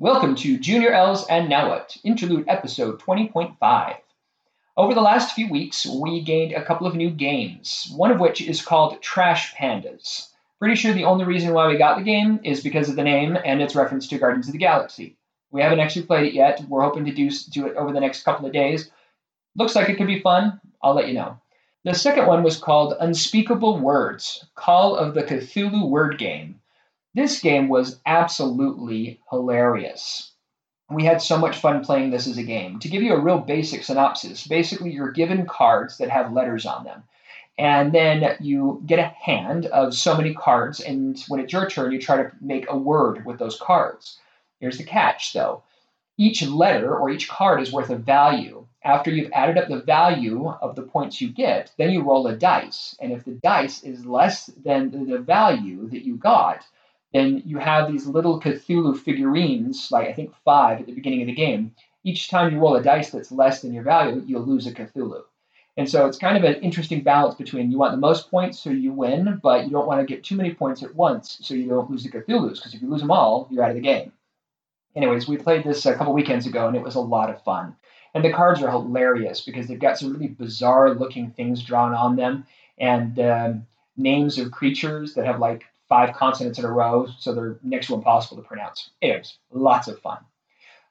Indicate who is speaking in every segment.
Speaker 1: Welcome to Junior L's and Now What, Interlude Episode 20.5. Over the last few weeks, we gained a couple of new games, one of which is called Trash Pandas. Pretty sure the only reason why we got the game is because of the name and its reference to Guardians of the Galaxy. We haven't actually played it yet. We're hoping to do, do it over the next couple of days. Looks like it could be fun. I'll let you know. The second one was called Unspeakable Words Call of the Cthulhu Word Game. This game was absolutely hilarious. We had so much fun playing this as a game. To give you a real basic synopsis, basically, you're given cards that have letters on them. And then you get a hand of so many cards, and when it's your turn, you try to make a word with those cards. Here's the catch, though each letter or each card is worth a value. After you've added up the value of the points you get, then you roll a dice. And if the dice is less than the value that you got, then you have these little Cthulhu figurines, like I think five at the beginning of the game. Each time you roll a dice that's less than your value, you'll lose a Cthulhu. And so it's kind of an interesting balance between you want the most points so you win, but you don't want to get too many points at once so you don't lose the Cthulhus, because if you lose them all, you're out of the game. Anyways, we played this a couple weekends ago and it was a lot of fun. And the cards are hilarious because they've got some really bizarre looking things drawn on them and um, names of creatures that have like five consonants in a row, so they're next to impossible to pronounce. Anyways, lots of fun.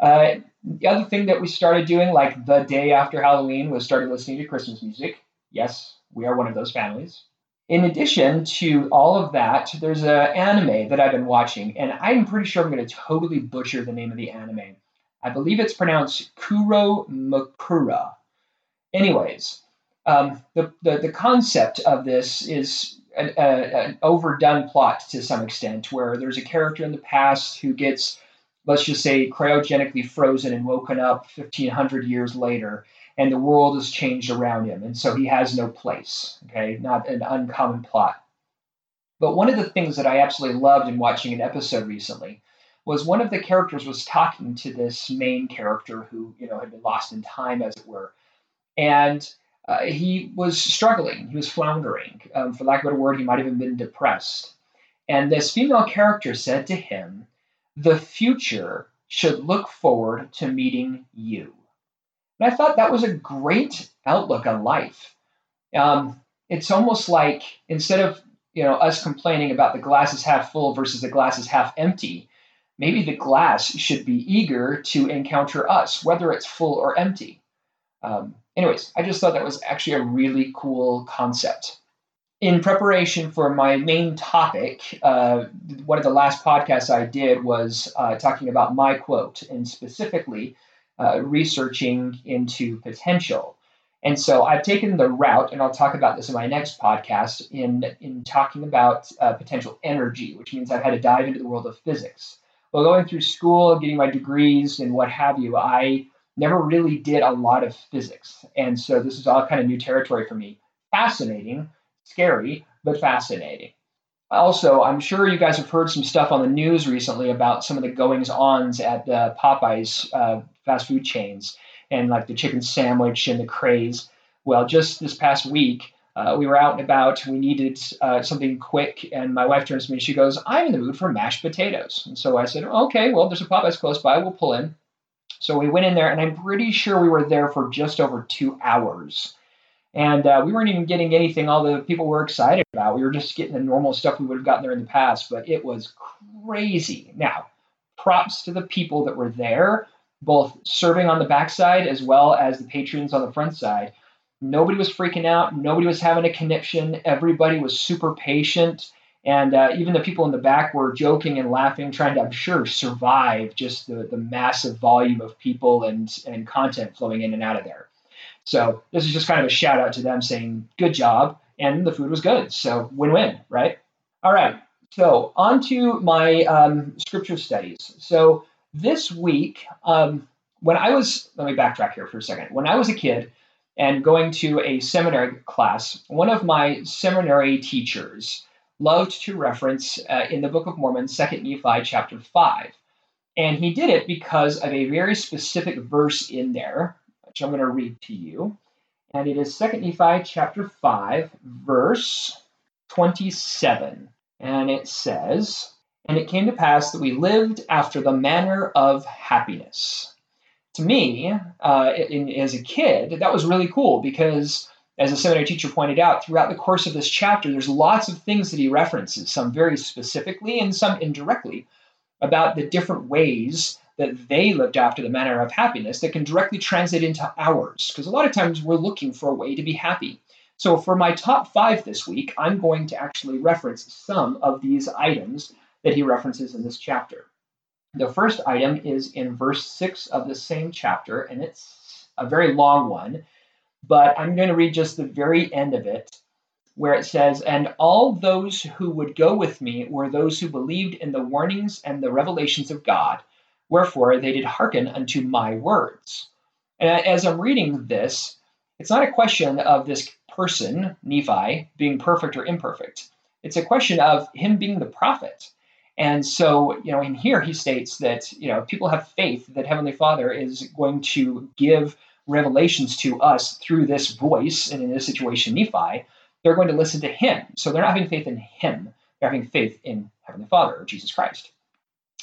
Speaker 1: Uh, the other thing that we started doing, like the day after Halloween, was started listening to Christmas music. Yes, we are one of those families. In addition to all of that, there's an anime that I've been watching, and I'm pretty sure I'm going to totally butcher the name of the anime. I believe it's pronounced Kuro Makura. Anyways, um, the, the, the concept of this is an, an overdone plot to some extent, where there's a character in the past who gets, let's just say, cryogenically frozen and woken up 1500 years later, and the world has changed around him, and so he has no place. Okay, not an uncommon plot. But one of the things that I absolutely loved in watching an episode recently was one of the characters was talking to this main character who you know had been lost in time, as it were, and uh, he was struggling. He was floundering. Um, for lack of a better word, he might have even been depressed. And this female character said to him, The future should look forward to meeting you. And I thought that was a great outlook on life. Um, it's almost like instead of you know us complaining about the glass is half full versus the glass is half empty, maybe the glass should be eager to encounter us, whether it's full or empty. Um, anyways, I just thought that was actually a really cool concept. In preparation for my main topic, uh, one of the last podcasts I did was uh, talking about my quote, and specifically uh, researching into potential. And so I've taken the route, and I'll talk about this in my next podcast, in, in talking about uh, potential energy, which means I've had to dive into the world of physics. Well, going through school, getting my degrees, and what have you, I never really did a lot of physics. And so this is all kind of new territory for me. Fascinating, scary, but fascinating. Also, I'm sure you guys have heard some stuff on the news recently about some of the goings ons at uh, Popeyes uh, fast food chains and like the chicken sandwich and the craze. Well, just this past week, uh, we were out and about. We needed uh, something quick, and my wife turns to me and she goes, I'm in the mood for mashed potatoes. And so I said, Okay, well, there's a Popeyes close by. We'll pull in. So we went in there, and I'm pretty sure we were there for just over two hours. And uh, we weren't even getting anything all the people were excited about. We were just getting the normal stuff we would have gotten there in the past, but it was crazy. Now, props to the people that were there, both serving on the backside as well as the patrons on the front side. Nobody was freaking out. Nobody was having a conniption. Everybody was super patient. And uh, even the people in the back were joking and laughing, trying to, I'm sure, survive just the, the massive volume of people and, and content flowing in and out of there. So this is just kind of a shout out to them saying, good job. And the food was good. So win win, right? All right. So on to my um, scripture studies. So this week, um, when I was, let me backtrack here for a second. When I was a kid and going to a seminary class, one of my seminary teachers, loved to reference uh, in the Book of Mormon, 2 Nephi chapter 5. And he did it because of a very specific verse in there, which I'm going to read to you. And it is 2 Nephi chapter 5, verse 27. And it says, And it came to pass that we lived after the manner of happiness. To me, uh, in, as a kid, that was really cool because, as a seminary teacher pointed out, throughout the course of this chapter, there's lots of things that he references, some very specifically and some indirectly, about the different ways that they lived after the manner of happiness that can directly translate into ours. Because a lot of times we're looking for a way to be happy. So for my top five this week, I'm going to actually reference some of these items that he references in this chapter. The first item is in verse 6 of the same chapter, and it's a very long one, but I'm going to read just the very end of it, where it says, And all those who would go with me were those who believed in the warnings and the revelations of God Wherefore they did hearken unto my words. And as I'm reading this, it's not a question of this person, Nephi, being perfect or imperfect. It's a question of him being the prophet. And so, you know, in here he states that, you know, people have faith that Heavenly Father is going to give revelations to us through this voice, and in this situation, Nephi, they're going to listen to him. So they're not having faith in him, they're having faith in Heavenly Father or Jesus Christ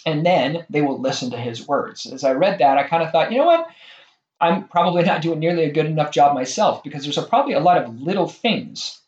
Speaker 1: and then they will listen to his words. As I read that, I kind of thought, you know what? I'm probably not doing nearly a good enough job myself because there's a, probably a lot of little things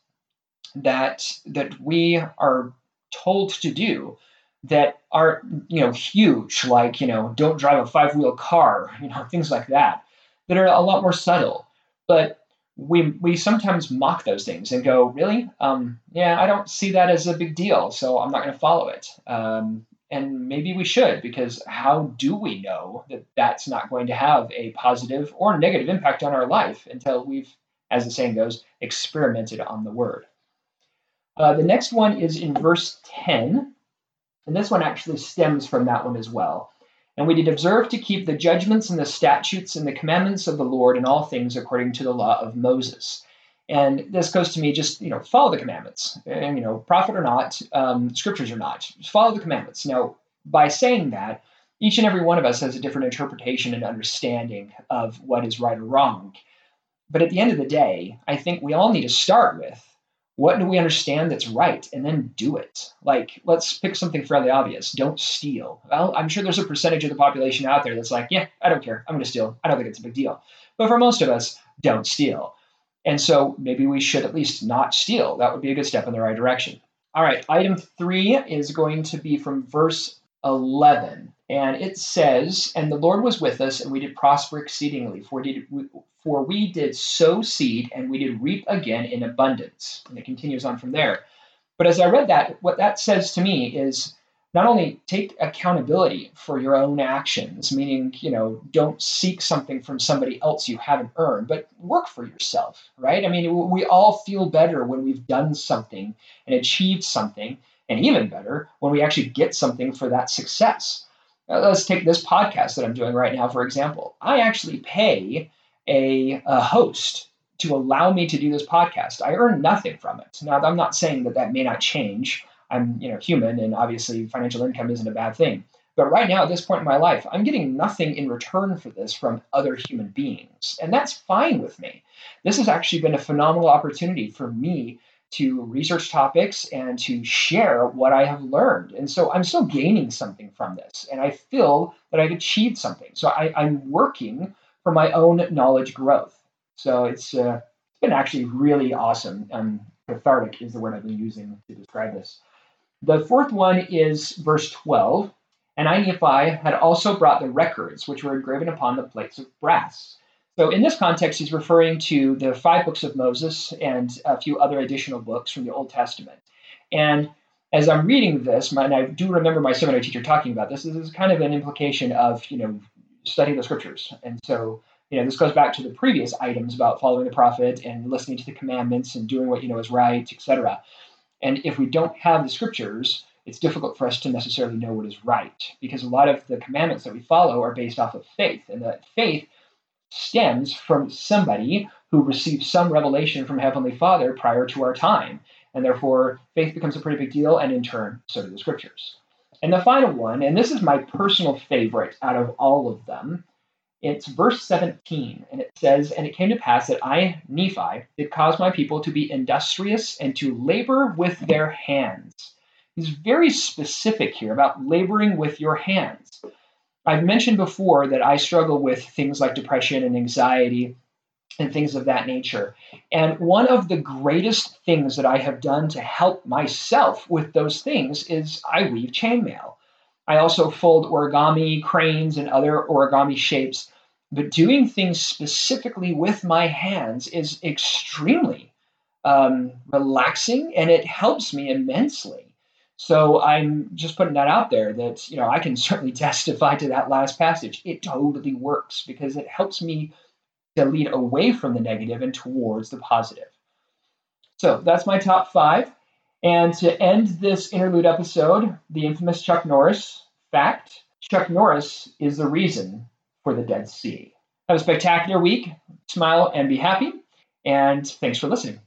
Speaker 1: that that we are told to do that are you know huge like you know don't drive a five wheel car you know things like that that are a lot more subtle but we we sometimes mock those things and go really um, yeah i don't see that as a big deal so i'm not going to follow it um, and maybe we should, because how do we know that that's not going to have a positive or negative impact on our life until we've, as the saying goes, experimented on the word? Uh, the next one is in verse 10, and this one actually stems from that one as well. And we did observe to keep the judgments and the statutes and the commandments of the Lord in all things according to the law of Moses. And this goes to me just, you know, follow the commandments. And, you know, prophet or not, um, scriptures or not, just follow the commandments. Now, by saying that, each and every one of us has a different interpretation and understanding of what is right or wrong. But at the end of the day, I think we all need to start with what do we understand that's right and then do it. Like, let's pick something fairly obvious. Don't steal. Well, I'm sure there's a percentage of the population out there that's like, yeah, I don't care. I'm going to steal. I don't think it's a big deal. But for most of us, don't steal. And so maybe we should at least not steal. That would be a good step in the right direction. All right, item three is going to be from verse 11. And it says, And the Lord was with us, and we did prosper exceedingly, for, did, for we did sow seed, and we did reap again in abundance. And it continues on from there. But as I read that, what that says to me is not only take accountability for your own actions, meaning, you know, don't seek something from somebody else you haven't earned, but work for yourself, right? I mean, we all feel better when we've done something and achieved something, and even better when we actually get something for that success. Let's take this podcast that I'm doing right now, for example. I actually pay a, a host to allow me to do this podcast. I earn nothing from it. Now, I'm not saying that that may not change I'm you know human, and obviously financial income isn't a bad thing. But right now, at this point in my life, I'm getting nothing in return for this from other human beings. And that's fine with me. This has actually been a phenomenal opportunity for me to research topics and to share what I have learned. And so I'm still gaining something from this. And I feel that I've achieved something. So I, am working for my own knowledge growth. So it's, uh, it's been actually really awesome. Um, cathartic is the word I've been using to describe this. The fourth one is verse 12. And I, Nephi, had also brought the records, which were engraven upon the plates of brass. So, in this context, he's referring to the five books of Moses and a few other additional books from the Old Testament. And as I'm reading this, and I do remember my seminary teacher talking about this, this is kind of an implication of, you know, studying the scriptures. And so, you know, this goes back to the previous items about following the prophet and listening to the commandments and doing what you know is right, etc. And if we don't have the scriptures, it's difficult for us to necessarily know what is right because a lot of the commandments that we follow are based off of faith. And that faith stems from somebody who received some revelation from Heavenly Father prior to our time. And therefore, faith becomes a pretty big deal, and in turn, so do the scriptures. And the final one, and this is my personal favorite out of all of them, it's verse 17, and it says, And it came to pass that I, Nephi, did cause my people to be industrious and to labor with their hands, He's very specific here about laboring with your hands. I've mentioned before that I struggle with things like depression and anxiety and things of that nature. And one of the greatest things that I have done to help myself with those things is I weave chainmail. I also fold origami, cranes, and other origami shapes. But doing things specifically with my hands is extremely um, relaxing and it helps me immensely. So I'm just putting that out there that, you know, I can certainly testify to that last passage. It totally works because it helps me to lead away from the negative and towards the positive. So that's my top five. And to end this interlude episode, the infamous Chuck Norris fact Chuck Norris is the reason for the Dead Sea. Have a spectacular week. Smile and be happy. And thanks for listening.